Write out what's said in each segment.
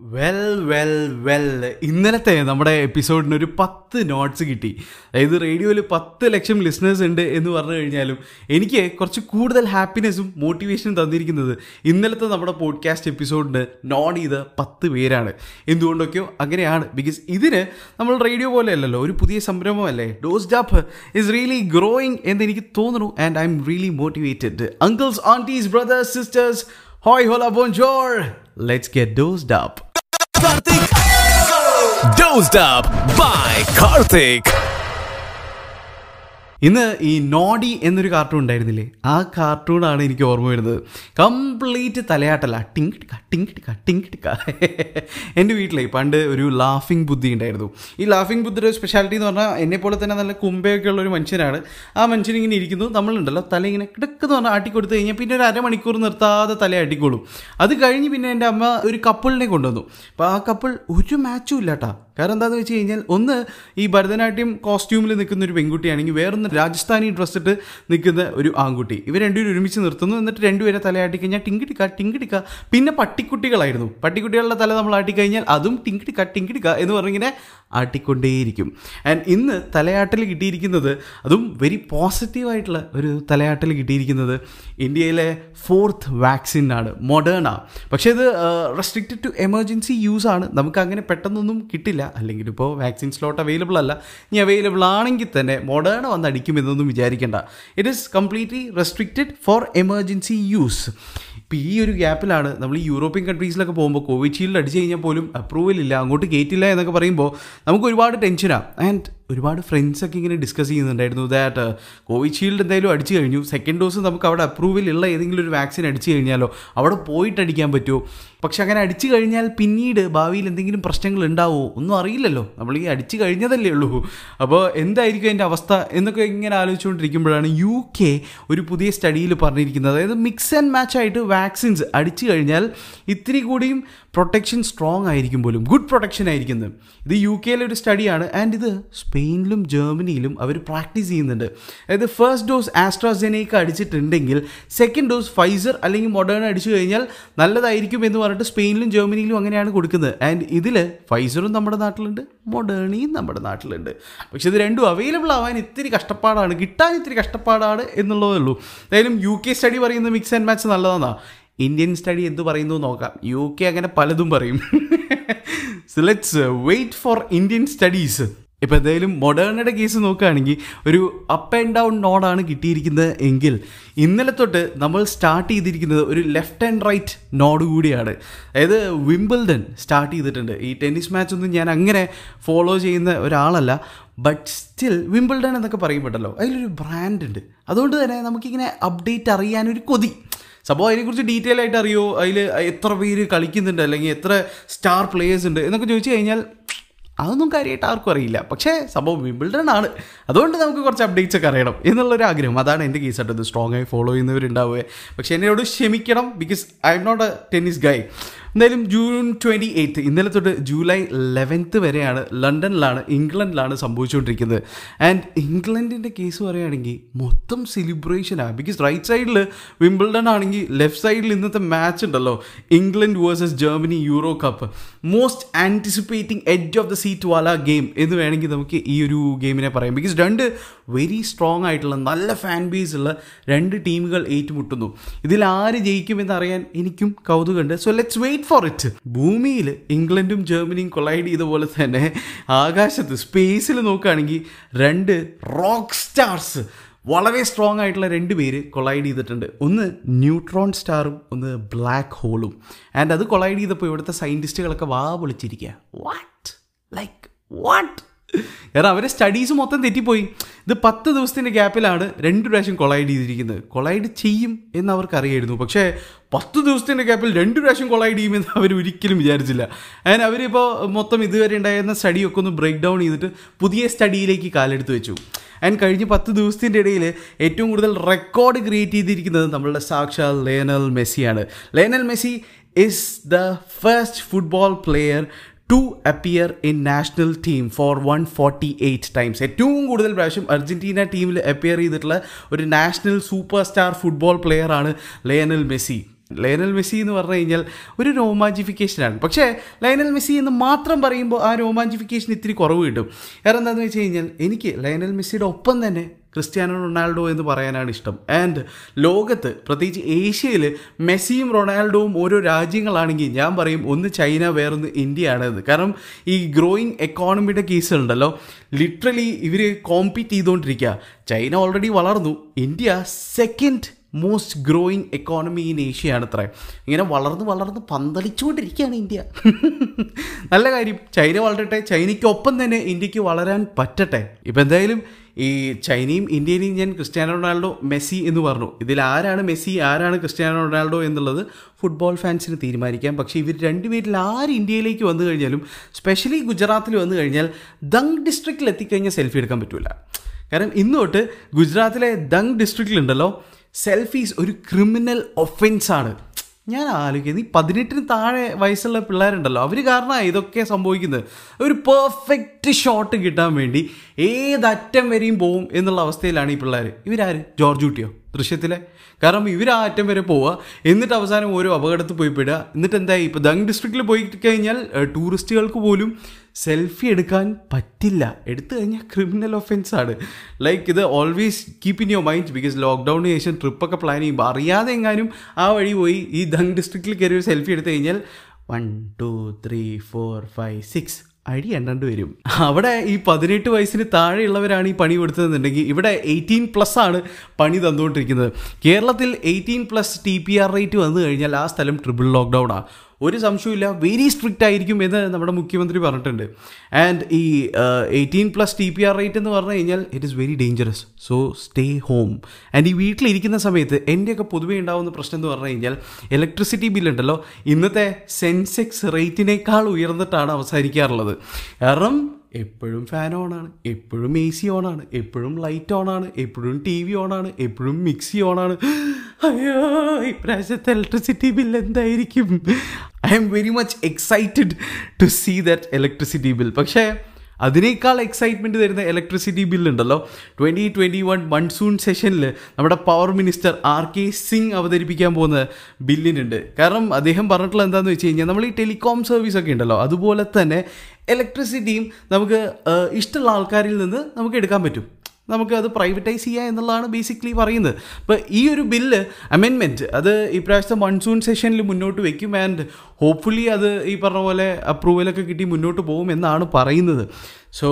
Well well well ഇന്നലത്തെ നമ്മുടെ എപ്പിസോഡിന് ഒരു പത്ത് നോട്ട്സ് കിട്ടി. അതായത് റേഡിയോയിൽ പത്ത് ലക്ഷം ലിസണേഴ്സ് ഉണ്ട് എന്ന് പറഞ്ഞു കഴിഞ്ഞാലും എനിക്ക് കുറച്ച് കൂടുതൽ ഹാപ്പിനെസ്സും മോട്ടിവേഷനും തന്നിരിക്കുന്നത് ഇന്നലത്തെ നമ്മുടെ പോഡ്കാസ്റ്റ് എപ്പിസോഡിന് നോൺ ചെയ്ത പത്ത് പേരാണ്. എന്തുകൊണ്ടൊക്കെയോ അങ്ങനെയാണ്. ബിക്കോസ് ഇതിന് നമ്മൾ റേഡിയോ പോലെ അല്ലല്ലോ ഒരു പുതിയ സംരംഭമല്ലേ? Dose jab is really growing എന്ന് എനിക്ക് തോന്നുന്നു. And I am really motivated uncles aunties brothers sisters hoi hola bonjour let's get dosed Karthik. Dosed up by Karthik. ഇന്ന് ഈ നോഡി എന്നൊരു കാർട്ടൂൺ ഉണ്ടായിരുന്നില്ലേ? ആ കാർട്ടൂണാണ് എനിക്ക് ഓർമ്മ വരുന്നത്. കംപ്ലീറ്റ് തലയാട്ടല്ല. ടിങ് ടിക്ക ടിങ് ടിക്ക എന്റെ വീട്ടിലെ പണ്ട് ഒരു ലാഫിംഗ് ബുദ്ധി ഉണ്ടായിരുന്നു. ഈ ലാഫിംഗ് ബുദ്ധിയുടെ സ്പെഷ്യാലിറ്റി എന്ന് പറഞ്ഞാൽ എന്നെപ്പോലെ പോലെ തന്നെ നല്ല കുമ്പയൊക്കെ ഉള്ള ഒരു മനുഷ്യനാണ്. ആ മനുഷ്യൻ ഇങ്ങനെ ഇരിക്കുന്നു. നമ്മളുണ്ടല്ലോ. തല ഇങ്ങനെ കിടക്കെന്ന് പറഞ്ഞാൽ ആട്ടിക്കൊടുത്ത് കഴിഞ്ഞാൽ പിന്നെ ഒരു അരമണിക്കൂർ നിർത്താതെ തല ആട്ടിക്കോളും. അത് കഴിഞ്ഞ് പിന്നെ എന്റെ അമ്മ ഒരു കപ്പിളിനെ കൊണ്ടുവന്നു. അപ്പോൾ ആ കപ്പിൾ ഒരു മാച്ചും ഇല്ല കേട്ടോ കാരണം എന്താണെന്ന് വെച്ച് കഴിഞ്ഞാൽ ഒന്ന് ഈ ഭരതനാട്യം കോസ്റ്റ്യൂമിൽ നിൽക്കുന്ന ഒരു പെൺകുട്ടിയാണെങ്കിൽ വേറൊന്ന് രാജസ്ഥാനി ഡ്രസ്സ് ഇട്ട് നിൽക്കുന്ന ഒരു ആൺകുട്ടി. ഇവർ രണ്ടുപേരും ഒരുമിച്ച് നിർത്തുന്നു. എന്നിട്ട് രണ്ടുപേരെ തലയാട്ടി കഴിഞ്ഞാൽ ടിങ്കിടിക്ക ടിങ്കിടിക്ക. പിന്നെ പട്ടിക്കുട്ടികളായിരുന്നു. പട്ടിക്കുട്ടികളുടെ തല നമ്മൾ ആട്ടിക്കഴിഞ്ഞാൽ അതും ടിങ്കിടിക്ക ടിങ്കിടിക്ക എന്ന് പറഞ്ഞിങ്ങനെ ആട്ടിക്കൊണ്ടേയിരിക്കും. ആൻഡ് ഇന്ന് തലയാട്ടിൽ കിട്ടിയിരിക്കുന്നത് അതും വെരി പോസിറ്റീവായിട്ടുള്ള ഒരു തലയാട്ടിൽ കിട്ടിയിരിക്കുന്നത് ഇന്ത്യയിലെ ഫോർത്ത് വാക്സിൻ ആണ് മൊഡേണ പക്ഷേ ഇത് റെസ്ട്രിക്റ്റഡ് ടു എമർജൻസി യൂസ് ആണ്. നമുക്ക് അങ്ങനെ പെട്ടെന്നൊന്നും കിട്ടില്ല. അല്ലെങ്കിൽ ഇപ്പോൾ വാക്സിൻ സ്ലോട്ട് അവൈലബിൾ അല്ല ഇനി അവൈലബിൾ ആണെങ്കിൽ തന്നെ മോഡേൺ വന്ന് അടിക്കുമെന്നൊന്നും വിചാരിക്കേണ്ട. It is completely restricted for emergency use ഇപ്പോൾ ഈ ഒരു ഗ്യാപ്പിലാണ് നമ്മൾ ഈ യൂറോപ്യൻ കൺട്രീസിലൊക്കെ പോകുമ്പോൾ കോവിഷീൽഡ് അടിച്ചു കഴിഞ്ഞാൽ പോലും അപ്രൂവൽ ഇല്ല അങ്ങോട്ട് കയറ്റില്ല എന്നൊക്കെ പറയുമ്പോൾ നമുക്ക് ഒരുപാട് ടെൻഷനാണ് ആൻഡ് ഒരുപാട് ഫ്രണ്ട്സൊക്കെ ഇങ്ങനെ ഡിസ്കസ് ചെയ്യുന്നുണ്ടായിരുന്നു ദാറ്റ് കോവിഷീൽഡ് എന്തായാലും അടിച്ചു കഴിഞ്ഞു. സെക്കൻഡ് ഡോസ് നമുക്ക് അവിടെ അപ്രൂവൽ ഉള്ള ഏതെങ്കിലും ഒരു വാക്സിൻ അടിച്ചു കഴിഞ്ഞാലോ അവിടെ പോയിട്ട് അടിക്കാൻ പറ്റുമോ പക്ഷെ അങ്ങനെ അടിച്ചു കഴിഞ്ഞാൽ പിന്നീട് ഭാവിയിൽ എന്തെങ്കിലും പ്രശ്നങ്ങൾ ഉണ്ടാവുമോ ഒന്നും അറിയില്ലല്ലോ. നമ്മൾ ഈ അടിച്ചു കഴിഞ്ഞതല്ലേ ഉള്ളൂ. അപ്പോൾ എന്തായിരിക്കും അതിന്റെ അവസ്ഥ എന്നൊക്കെ ഇങ്ങനെ ആലോചിച്ചുകൊണ്ടിരിക്കുമ്പോഴാണ് യു കെ ഒരു പുതിയ സ്റ്റഡിയിൽ പറഞ്ഞിരിക്കുന്നത്. അതായത് മിക്സ് ആൻഡ് മാച്ച് ആയിട്ട് വാക്സിൻസ് അടിച്ചു കഴിഞ്ഞാൽ ഇത്തിരി കൂടിയും പ്രൊട്ടക്ഷൻ സ്ട്രോങ് ആയിരിക്കും പോലും. ഗുഡ് പ്രൊട്ടക്ഷൻ ആയിരിക്കുന്നത് ഇത് യു കെയിലെ ഒരു സ്റ്റഡിയാണ് ആൻഡ് ഇത് സ്പെയിനിലും ജർമ്മനിയിലും അവർ പ്രാക്ടീസ് ചെയ്യുന്നുണ്ട്. അതായത് ഫസ്റ്റ് ഡോസ് ആസ്ട്രാസെനേക്ക അടിച്ചിട്ടുണ്ടെങ്കിൽ സെക്കൻഡ് ഡോസ് ഫൈസർ അല്ലെങ്കിൽ മൊഡേൺ അടിച്ചു കഴിഞ്ഞാൽ നല്ലതായിരിക്കും എന്ന് പറഞ്ഞിട്ട് സ്പെയിനിലും ജർമ്മനിയിലും അങ്ങനെയാണ് കൊടുക്കുന്നത്. ആൻഡ് ഇതിൽ ഫൈസറും നമ്മുടെ നാട്ടിലുണ്ട് മൊഡേണിയും നമ്മുടെ നാട്ടിലുണ്ട്. പക്ഷെ ഇത് രണ്ടും അവൈലബിൾ ആവാൻ ഇത്തിരി കഷ്ടപ്പാടാണ് കിട്ടാൻ ഇത്തിരി കഷ്ടപ്പാടാണ് എന്നുള്ളതേ ഉള്ളൂ. എന്തായാലും യു കെ സ്റ്റഡി പറയുന്ന മിക്സ് ആൻഡ് മാച്ച് നല്ലതാണ് ഇന്ത്യൻ സ്റ്റഡി എന്ത് പറയുന്നു നോക്കാം. യു കെ അങ്ങനെ പലതും പറയും. Let's wait for Indian studies ഇപ്പം എന്തായാലും മൊഡേണയുടെ കേസ് നോക്കുകയാണെങ്കിൽ ഒരു അപ്പ് ആൻഡ് ഡൗൺ നോഡാണ് കിട്ടിയിരിക്കുന്നത് എങ്കിൽ ഇന്നലെ തൊട്ട് നമ്മൾ സ്റ്റാർട്ട് ചെയ്തിരിക്കുന്നത് ഒരു ലെഫ്റ്റ് ആൻഡ് റൈറ്റ് നോഡ് കൂടിയാണ്. അതായത് വിംബിൾഡൺ സ്റ്റാർട്ട് ചെയ്തിട്ടുണ്ട്. ഈ ടെന്നീസ് മാച്ച് ഒന്നും ഞാൻ അങ്ങനെ ഫോളോ ചെയ്യുന്ന ഒരാളല്ല. ബട്ട് സ്റ്റിൽ വിംബിൾഡൺ എന്നൊക്കെ പറയുമ്പോഴല്ലോ അതിലൊരു ബ്രാൻഡ് ഉണ്ട്. അതുകൊണ്ട് തന്നെ നമുക്കിങ്ങനെ അപ്ഡേറ്റ് അറിയാനൊരു കൊതി. സംഭവം അതിനെക്കുറിച്ച് ഡീറ്റെയിൽ ആയിട്ട് അറിയോ? അതിൽ എത്ര പേര് കളിക്കുന്നുണ്ട്? അല്ലെങ്കിൽ എത്ര സ്റ്റാർ പ്ലേയേഴ്സ് ഉണ്ട്? എന്നൊക്കെ ചോദിച്ചു കഴിഞ്ഞാൽ അതൊന്നും കാര്യമായിട്ട് ആർക്കും അറിയില്ല. പക്ഷേ സംഭവം വിംബിൾഡൺ ആണ്. അതുകൊണ്ട് നമുക്ക് കുറച്ച് അപ്ഡേറ്റ്സ് ഒക്കെ അറിയണം എന്നുള്ളൊരു ആഗ്രഹം. അതാണ് എന്റെ കേസ് ആയിട്ട് സ്ട്രോങ് ആയി ഫോളോ ചെയ്യുന്നവരുണ്ടാവുക. പക്ഷേ എന്നോട് ക്ഷമിക്കണം because I am not a tennis guy എന്തായാലും ജൂൺ ട്വന്റി എയ്ത്ത് ഇന്നലെ തൊട്ട് ജൂലൈ ലെവൻത്ത് വരെയാണ് ലണ്ടനിലാണ് ഇംഗ്ലണ്ടിലാണ് സംഭവിച്ചുകൊണ്ടിരിക്കുന്നത്. ആൻഡ് ഇംഗ്ലണ്ടിന്റെ കേസ് പറയുകയാണെങ്കിൽ മൊത്തം സെലിബ്രേഷനാണ് ബിക്കോസ് റൈറ്റ് സൈഡിൽ വിംബിൾഡൺ ആണെങ്കിൽ ലെഫ്റ്റ് സൈഡിൽ ഇന്നത്തെ മാച്ച് ഉണ്ടല്ലോ. England versus Germany euro cup most anticipating edge of the seat Vala game എന്ന് വേണമെങ്കിൽ നമുക്ക് ഈ ഒരു ഗെയിമിനെ പറയാം. ബിക്കോസ് രണ്ട് വെരി സ്ട്രോങ് ആയിട്ടുള്ള നല്ല ഫാൻ ബേസ് ഉള്ള രണ്ട് ടീമുകൾ ഏറ്റുമുട്ടുന്നു. ഇതിൽ ആര് ജയിക്കുമെന്ന് അറിയാൻ എനിക്കും കൗതുകമുണ്ട്. So let's wait for it ഭൂമിയിൽ ഇംഗ്ലണ്ടും ജർമ്മനിയും കൊളൈഡ് ചെയ്ത പോലെ തന്നെ ആകാശത്ത് സ്പേസിൽ നോക്കുകയാണെങ്കിൽ രണ്ട് റോക്ക് സ്റ്റാർസ് വളരെ സ്ട്രോങ് ആയിട്ടുള്ള രണ്ട് പേര് കൊളൈഡ് ചെയ്തിട്ടുണ്ട്. ഒന്ന് ന്യൂട്രോൺ സ്റ്റാറും ഒന്ന് ബ്ലാക്ക് ഹോളും ആൻഡ് അത് കൊളൈഡ് ചെയ്തപ്പോൾ ഇവിടുത്തെ സയന്റിസ്റ്റുകളൊക്കെ വാ പൊളിച്ചിരിക്കുക വാട്ട് ലൈക്ക് വാട്ട് കാരണം അവരെ സ്റ്റഡീസ് മൊത്തം തെറ്റിപ്പോയി. ഇത് പത്ത് ദിവസത്തിന്റെ ഗ്യാപ്പിലാണ് രണ്ട് പ്രാവശ്യം കൊളൈഡ് ചെയ്തിരിക്കുന്നത്. കൊളൈഡ് ചെയ്യും എന്ന് അവർക്കറിയായിരുന്നു. പക്ഷേ പത്ത് ദിവസത്തിന്റെ ഗ്യാപ്പിൽ രണ്ട് പ്രാവശ്യം കൊളൈഡ് ചെയ്യുമെന്ന് അവർ ഒരിക്കലും വിചാരിച്ചില്ല. അങ്ങനെ അവരിപ്പോൾ മൊത്തം ഇതുവരെ ഉണ്ടായിരുന്ന സ്റ്റഡിയൊക്കെ ഒന്ന് ബ്രേക്ക് ഡൗൺ ചെയ്തിട്ട് പുതിയ സ്റ്റഡിയിലേക്ക് കാലെടുത്ത് വെച്ചു. ആൻഡ് കഴിഞ്ഞ പത്ത് ദിവസത്തിന്റെ ഇടയിൽ ഏറ്റവും കൂടുതൽ റെക്കോർഡ് ക്രിയേറ്റ് ചെയ്തിരിക്കുന്നത് നമ്മളുടെ സാക്ഷാൽ Lionel മെസ്സിയാണ്. Lionel Messi is the first football player to appear in national team for one forty eight times ഏറ്റവും കൂടുതൽ പ്രാവശ്യം അർജന്റീന ടീമിൽ അപ്പിയർ ചെയ്തിട്ടുള്ള ഒരു നാഷണൽ സൂപ്പർ സ്റ്റാർ ഫുട്ബോൾ പ്ലെയറാണ് ലയനൽ മെസ്സി ലയനൽ മെസ്സി എന്ന് പറഞ്ഞു കഴിഞ്ഞാൽ ഒരു രോമാഞ്ചിഫിക്കേഷനാണ് പക്ഷേ ലയനൽ മെസ്സി എന്ന് മാത്രം പറയുമ്പോൾ ആ രോമാഞ്ചിഫിക്കേഷൻ ഇത്തിരി കുറവ് കിട്ടും. കാരണം എന്താണെന്ന് വെച്ച് കഴിഞ്ഞാൽ എനിക്ക് ലയനൽ മെസ്സിയുടെ ഒപ്പം തന്നെ ക്രിസ്ത്യാനോ റൊണാൾഡോ എന്ന് പറയാനാണ് ഇഷ്ടം. ആൻഡ് ലോകത്ത് പ്രത്യേകിച്ച് ഏഷ്യയിൽ മെസ്സിയും റൊണാൾഡോവും ഓരോ രാജ്യങ്ങളാണെങ്കിൽ ഞാൻ പറയും ഒന്ന് ചൈന വേറൊന്ന് ഇന്ത്യ ആണെന്ന് കാരണം ഈ ഗ്രോയിങ് എക്കോണമിയുടെ കേസുകളുണ്ടല്ലോ ലിറ്ററലി ഇവർ കോമ്പീറ്റ് ചെയ്തുകൊണ്ടിരിക്കുക. ചൈന ഓൾറെഡി വളർന്നു. India second most growing economy in Asia ആണ് അത്ര ഇങ്ങനെ വളർന്ന് വളർന്ന് പന്തളിച്ചുകൊണ്ടിരിക്കുകയാണ് ഇന്ത്യ. നല്ല കാര്യം ചൈന വളരട്ടെ ചൈനയ്ക്കൊപ്പം തന്നെ ഇന്ത്യയ്ക്ക് വളരാൻ പറ്റട്ടെ. ഇപ്പം എന്തായാലും ഈ ചൈനയും ഇന്ത്യയിലെയും ഞാൻ ക്രിസ്ത്യാനോ റൊണാൾഡോ മെസ്സി എന്ന് പറഞ്ഞു. ഇതിൽ ആരാണ് മെസ്സി ആരാണ് ക്രിസ്ത്യാനോ റൊണാൾഡോ എന്നുള്ളത് ഫുട്ബോൾ ഫാൻസിന് തീരുമാനിക്കാം. പക്ഷേ ഇവർ രണ്ടുപേരിൽ ആര് ഇന്ത്യയിലേക്ക് വന്നു കഴിഞ്ഞാലും സ്പെഷ്യലി ഗുജറാത്തിൽ വന്നു കഴിഞ്ഞാൽ ദങ് ഡിസ്ട്രിക്റ്റിൽ എത്തിക്കഴിഞ്ഞാൽ സെൽഫി എടുക്കാൻ പറ്റില്ല കാരണം ഇന്ന് തൊട്ട് ഗുജറാത്തിലെ ദങ് ഡിസ്ട്രിക്റ്റിലുണ്ടല്ലോ സെൽഫീസ് ഒരു ക്രിമിനൽ ഒഫൻസാണ് ഞാൻ ആലോചിക്കുന്നത് ഈ പതിനെട്ടിന് താഴെ വയസ്സുള്ള പിള്ളേരുണ്ടല്ലോ അവർ കാരണമാണ് ഇതൊക്കെ സംഭവിക്കുന്നത്. ഒരു പെർഫെക്റ്റ് ഷോട്ട് കിട്ടാൻ വേണ്ടി ഏതറ്റം വരെയും പോവും എന്നുള്ള അവസ്ഥയിലാണ് ഈ പിള്ളേർ ഇവരാര്? ജോർജ് കുട്ടിയോ? ദൃശ്യത്തിലെ. കാരണം ഇവർ ആ അറ്റം വരെ പോവുക എന്നിട്ട് അവസാനം ഓരോ അപകടത്തിൽ പോയി പെടുക. എന്നിട്ട് എന്തായി? ഇപ്പോൾ ദങ് ഡിസ്ട്രിക്റ്റിൽ പോയി കഴിഞ്ഞാൽ ടൂറിസ്റ്റുകൾക്ക് പോലും സെൽഫി എടുക്കാൻ പറ്റില്ല. എടുത്തു കഴിഞ്ഞാൽ ക്രിമിനൽ ഒഫൻസ് ആണ്. ലൈക്ക് ഇത് always keep in your mind because ലോക്ക്ഡൗണിന് ശേഷം ട്രിപ്പൊക്കെ പ്ലാൻ ചെയ്യുമ്പോൾ അറിയാതെ എങ്ങാനും ആ വഴി പോയി ഈ ദങ് ഡിസ്ട്രിക്റ്റിൽ കയറി ഒരു സെൽഫി എടുത്തു കഴിഞ്ഞാൽ one two three four five six അടി എണ്ണണ്ട് വരും. അവിടെ ഈ പതിനെട്ട് വയസ്സിന് താഴെയുള്ളവരാണ് ഈ പണി കൊടുത്തതെന്നുണ്ടെങ്കിൽ ഇവിടെ എയ്റ്റീൻ പ്ലസ് ആണ് പണി തന്നുകൊണ്ടിരിക്കുന്നത്. കേരളത്തിൽ eighteen plus T P R rate വന്നു കഴിഞ്ഞാൽ ആ സ്ഥലം ട്രിപ്പിൾ ലോക്ക്ഡൗണാണ് ഒരു സംശയമില്ല വെരി സ്ട്രിക്റ്റ് ആയിരിക്കും എന്ന് നമ്മുടെ മുഖ്യമന്ത്രി പറഞ്ഞിട്ടുണ്ട്. ആൻഡ് ഈ eighteen plus T P R rate എന്ന് പറഞ്ഞു കഴിഞ്ഞാൽ it is very dangerous so stay home and ഈ വീട്ടിലിരിക്കുന്ന സമയത്ത് എന്റെയൊക്കെ പൊതുവേ ഉണ്ടാകുന്ന പ്രശ്നം എന്ന് പറഞ്ഞു കഴിഞ്ഞാൽ ഇലക്ട്രിസിറ്റി ബില്ലുണ്ടല്ലോ ഇന്നത്തെ സെൻസെക്സ് റേറ്റിനേക്കാൾ ഉയർന്നിട്ടാണ് അവസാനിക്കാറുള്ളത്. കാരണം എപ്പോഴും ഫാൻ ഓണാണ് എപ്പോഴും എ സി ഓണാണ് എപ്പോഴും ലൈറ്റ് ഓണാണ് എപ്പോഴും ടി വി ഓണാണ് എപ്പോഴും മിക്സി ഓണാണ് അയ്യോ ഇപ്രാവശ്യത്തെ ഇലക്ട്രിസിറ്റി ബിൽ എന്തായിരിക്കും? I'm very much excited to see that electricity bill പക്ഷേ അതിനേക്കാൾ എക്സൈറ്റ്മെന്റ് തരുന്ന ഇലക്ട്രിസിറ്റി ബില്ലുണ്ടല്ലോ ട്വന്റി ട്വന്റി വൺ മൺസൂൺ സെഷനിൽ നമ്മുടെ power minister R K Singh അവതരിപ്പിക്കാൻ പോകുന്ന ബില്ലിനുണ്ട്. കാരണം അദ്ദേഹം പറഞ്ഞിട്ടുള്ള എന്താണെന്ന് വെച്ച് കഴിഞ്ഞാൽ നമ്മൾ ഈ ടെലികോം സർവീസ് ഒക്കെ ഉണ്ടല്ലോ അതുപോലെ തന്നെ ഇലക്ട്രിസിറ്റിയും നമുക്ക് ഇഷ്ടമുള്ള ആൾക്കാരിൽ നിന്ന് നമുക്ക് എടുക്കാൻ പറ്റും. നമുക്ക് അത് പ്രൈവറ്റൈസ് ചെയ്യുക എന്നുള്ളതാണ് ബേസിക്കലി പറയുന്നത്. അപ്പോൾ ഈ ഒരു ബില്ല് അമെൻമെന്റ് അത് ഇപ്രാവശ്യത്തെ മൺസൂൺ സെഷനിൽ മുന്നോട്ട് വയ്ക്കും ആൻഡ് ഹോപ്പ്ഫുള്ളി അത് ഈ പറഞ്ഞ പോലെ അപ്രൂവലൊക്കെ കിട്ടി മുന്നോട്ട് പോകും എന്നാണ് പറയുന്നത്. So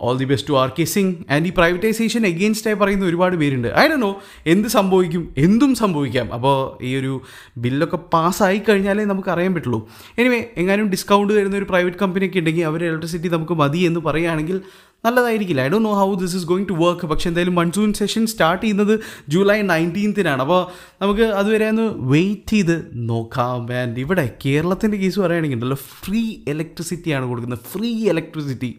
all the best to R K Singh and ഈ പ്രൈവറ്റൈസേഷൻ എഗെയിൻസ്റ്റായി പറയുന്ന ഒരുപാട് പേരുണ്ട്. ഐ ഡോ നോ എന്ത് സംഭവിക്കും എന്തും സംഭവിക്കാം. അപ്പോൾ ഈ ഒരു ബില്ലൊക്കെ പാസ്സായി കഴിഞ്ഞാലേ നമുക്ക് അറിയാൻ പറ്റുള്ളൂ. എനിവേ എങ്ങാനും ഡിസ്കൗണ്ട് തരുന്ന ഒരു പ്രൈവറ്റ് കമ്പനിയൊക്കെ ഉണ്ടെങ്കിൽ അവർ ഇലക്ട്രിസിറ്റി നമുക്ക് മതി എന്ന് പറയുകയാണെങ്കിൽ നല്ലതായിരിക്കില്ല. I Dr know how this is going to work പക്ഷേ എന്തായാലും മൺസൂൺ സെഷൻ സ്റ്റാർട്ട് ചെയ്യുന്നത് ജൂലൈ നയന്റീൻത്തിനാണ് അപ്പോൾ നമുക്ക് അതുവരെ ഒന്ന് വെയിറ്റ് ചെയ്ത് നോക്കാം. ആൻഡ് ഇവിടെ കേരളത്തിന്റെ കേസ് പറയുകയാണെങ്കിൽ ഉണ്ടല്ലോ ഫ്രീ ഇലക്ട്രിസിറ്റിയാണ് കൊടുക്കുന്നത്. ഫ്രീ ഇലക്ട്രിസിറ്റി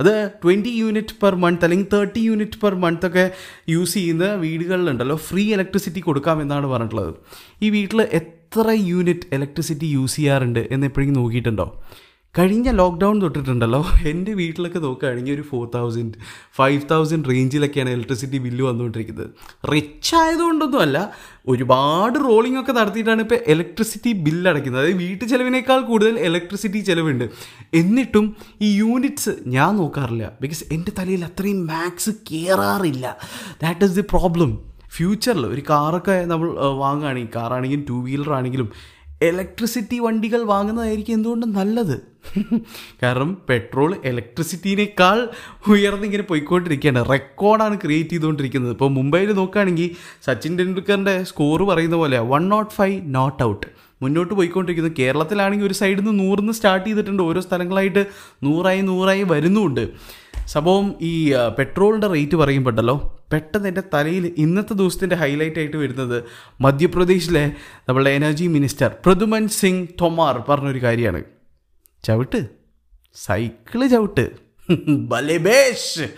അത് ട്വന്റി യൂണിറ്റ് പെർ മന്ത് അല്ലെങ്കിൽ തേർട്ടി യൂണിറ്റ് പെർ മന്ത് ഒക്കെ യൂസ് ചെയ്യുന്ന വീടുകളിലുണ്ടല്ലോ. ഫ്രീ ഇലക്ട്രിസിറ്റി കൊടുക്കാമെന്നാണ് പറഞ്ഞിട്ടുള്ളത്. ഈ വീട്ടിൽ എത്ര യൂണിറ്റ് ഇലക്ട്രിസിറ്റി യൂസ് ചെയ്യാറുണ്ട് എന്ന് എപ്പോഴെങ്കിലും നോക്കിയിട്ടുണ്ടോ? കഴിഞ്ഞ ലോക്ക്ഡൗൺ തൊട്ടിട്ടുണ്ടല്ലോ. എന്റെ വീട്ടിലൊക്കെ നോക്കുകയാണെങ്കിൽ ഒരു ഫോർ തൗസൻഡ് ഫൈവ് തൗസൻഡ് റേഞ്ചിലൊക്കെയാണ് ഇലക്ട്രിസിറ്റി ബില്ല് വന്നുകൊണ്ടിരിക്കുന്നത്. റിച്ച് ആയതുകൊണ്ടൊന്നുമല്ല ഒരുപാട് റോളിംഗ് ഒക്കെ നടത്തിയിട്ടാണ് ഇപ്പോൾ ഇലക്ട്രിസിറ്റി ബില്ല് അടയ്ക്കുന്നത്. അതായത് വീട്ടു ചിലവിനേക്കാൾ കൂടുതൽ ഇലക്ട്രിസിറ്റി ചിലവുണ്ട്. എന്നിട്ടും ഈ യൂണിറ്റ്സ് ഞാൻ നോക്കാറില്ല. ബിക്കോസ് എന്റെ തലയിൽ അത്രയും മാക്സ് കയറാറില്ല ദാറ്റ് ഈസ് ദി പ്രോബ്ലം ഫ്യൂച്ചറിൽ ഒരു കാറൊക്കെ നമ്മൾ വാങ്ങുകയാണെങ്കിൽ കാറാണെങ്കിലും ടു വീലർ ആണെങ്കിലും ഇലക്ട്രിസിറ്റി വണ്ടികൾ വാങ്ങുന്നതായിരിക്കും എന്തുകൊണ്ടും നല്ലത്? കാരണം പെട്രോൾ ഇലക്ട്രിസിറ്റിനേക്കാൾ ഉയർന്നിങ്ങനെ പോയിക്കൊണ്ടിരിക്കുകയാണ്. റെക്കോർഡാണ് ക്രിയേറ്റ് ചെയ്തുകൊണ്ടിരിക്കുന്നത്. ഇപ്പോൾ മുംബൈയിൽ നോക്കുകയാണെങ്കിൽ സച്ചിൻ ടെണ്ടുൽക്കറിന്റെ സ്കോർ പറയുന്ന പോലെ one nought five not out മുന്നോട്ട് പോയിക്കൊണ്ടിരിക്കുന്നത് കേരളത്തിലാണെങ്കിൽ ഒരു സൈഡിൽ നിന്ന് നൂറിന്ന് സ്റ്റാർട്ട് ചെയ്തിട്ടുണ്ട്. ഓരോ സ്ഥലങ്ങളായിട്ട് നൂറായി നൂറായി വരുന്നുമുണ്ട് സംഭവം ഈ പെട്രോളിന്റെ റേറ്റ് പറയുമ്പോണ്ടല്ലോ? പെട്ടെന്ന് എന്റെ തലയിൽ ഇന്നത്തെ ദിവസത്തിന്റെ ഹൈലൈറ്റ് ആയിട്ട് വരുന്നത് മധ്യപ്രദേശിലെ നമ്മളുടെ എനർജി മിനിസ്റ്റർ പ്രദുമൻ സിംഗ് തൊമാർ പറഞ്ഞൊരു കാര്യമാണ്. ചവിട്ട്. സൈക്കിൾ ചവിട്ട്. ബലേബേഷ്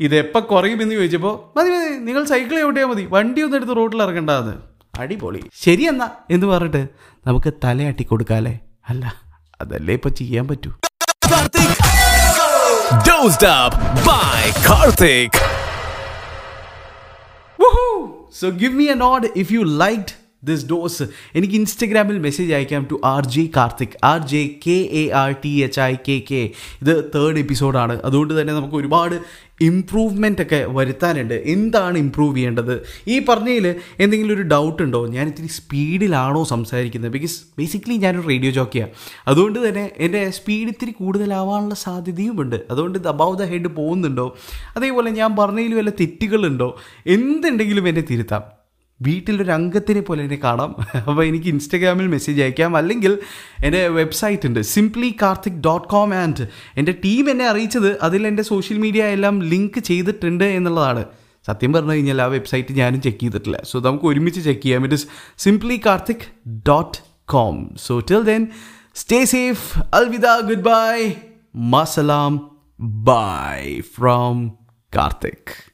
ഇതെപ്പോൾ കുറയുമെന്ന് ചോദിച്ചപ്പോൾ മതി മതി നിങ്ങൾ സൈക്കിൾ ചവിട്ടിയാൽ മതി. വണ്ടി ഒന്നും എടുത്ത് റോഡിൽ ഇറങ്ങണ്ടെന്ന്. അടിപൊളി. ശരിയെന്നാ എന്ന് പറഞ്ഞിട്ട് നമുക്ക് തലയാട്ടി കൊടുക്കാല്ലേ അല്ല? അതല്ലേ ഇപ്പം ചെയ്യാൻ പറ്റൂ. Karthik. Dosed give me a nod if you liked this dose എനിക്ക് ഇൻസ്റ്റഗ്രാമിൽ മെസ്സേജ് അയക്കാം to R J Karthik R J K A R T H I K K ഇത് തേർഡ് എപ്പിസോഡാണ് അതുകൊണ്ട് തന്നെ നമുക്ക് ഒരുപാട് ഇമ്പ്രൂവ്മെന്റ് ഒക്കെ വരുത്താനുണ്ട്. എന്താണ് ഇമ്പ്രൂവ് ചെയ്യേണ്ടത്? ഈ പറഞ്ഞതിൽ എന്തെങ്കിലും ഒരു ഡൗട്ട് ഉണ്ടോ? ഞാൻ ഇത്തിരി സ്പീഡിലാണോ സംസാരിക്കുന്നത്? ബിക്കോസ് ബേസിക്കലി ഞാനൊരു റേഡിയോ ജോക്കിയാണ് അതുകൊണ്ട് തന്നെ എന്റെ സ്പീഡ് ഇത്തിരി കൂടുതലാവാനുള്ള സാധ്യതയുമുണ്ട്. അതുകൊണ്ട് ഇത് അബൌ ദ ഹെഡ് പോകുന്നുണ്ടോ? അതേപോലെ ഞാൻ പറഞ്ഞതിൽ വല്ല തെറ്റുകളുണ്ടോ? എന്തുണ്ടെങ്കിലും എന്നെ തിരുത്താം. വീട്ടിലൊരു അംഗത്തിനെ പോലെ എന്നെ കാണാം. അപ്പോൾ എനിക്ക് ഇൻസ്റ്റഗ്രാമിൽ മെസ്സേജ് അയക്കാം. അല്ലെങ്കിൽ എന്റെ വെബ്സൈറ്റ് ഉണ്ട് simply Karthik dot com and എന്റെ ടീം എന്നെ അറിയിച്ചത് അതിൽ എന്റെ സോഷ്യൽ മീഡിയ എല്ലാം ലിങ്ക് ചെയ്തിട്ടുണ്ട് എന്നുള്ളതാണ്. സത്യം പറഞ്ഞു കഴിഞ്ഞാൽ ആ വെബ്സൈറ്റ് ഞാനും ചെക്ക് ചെയ്തിട്ടില്ല. സോ നമുക്ക് ഒരുമിച്ച് ചെക്ക് ചെയ്യാം. It is simply Karthik dot com so till then stay safe അൽവിദ good bye മസലാം ബൈ ഫ്രോം കാർത്തിക്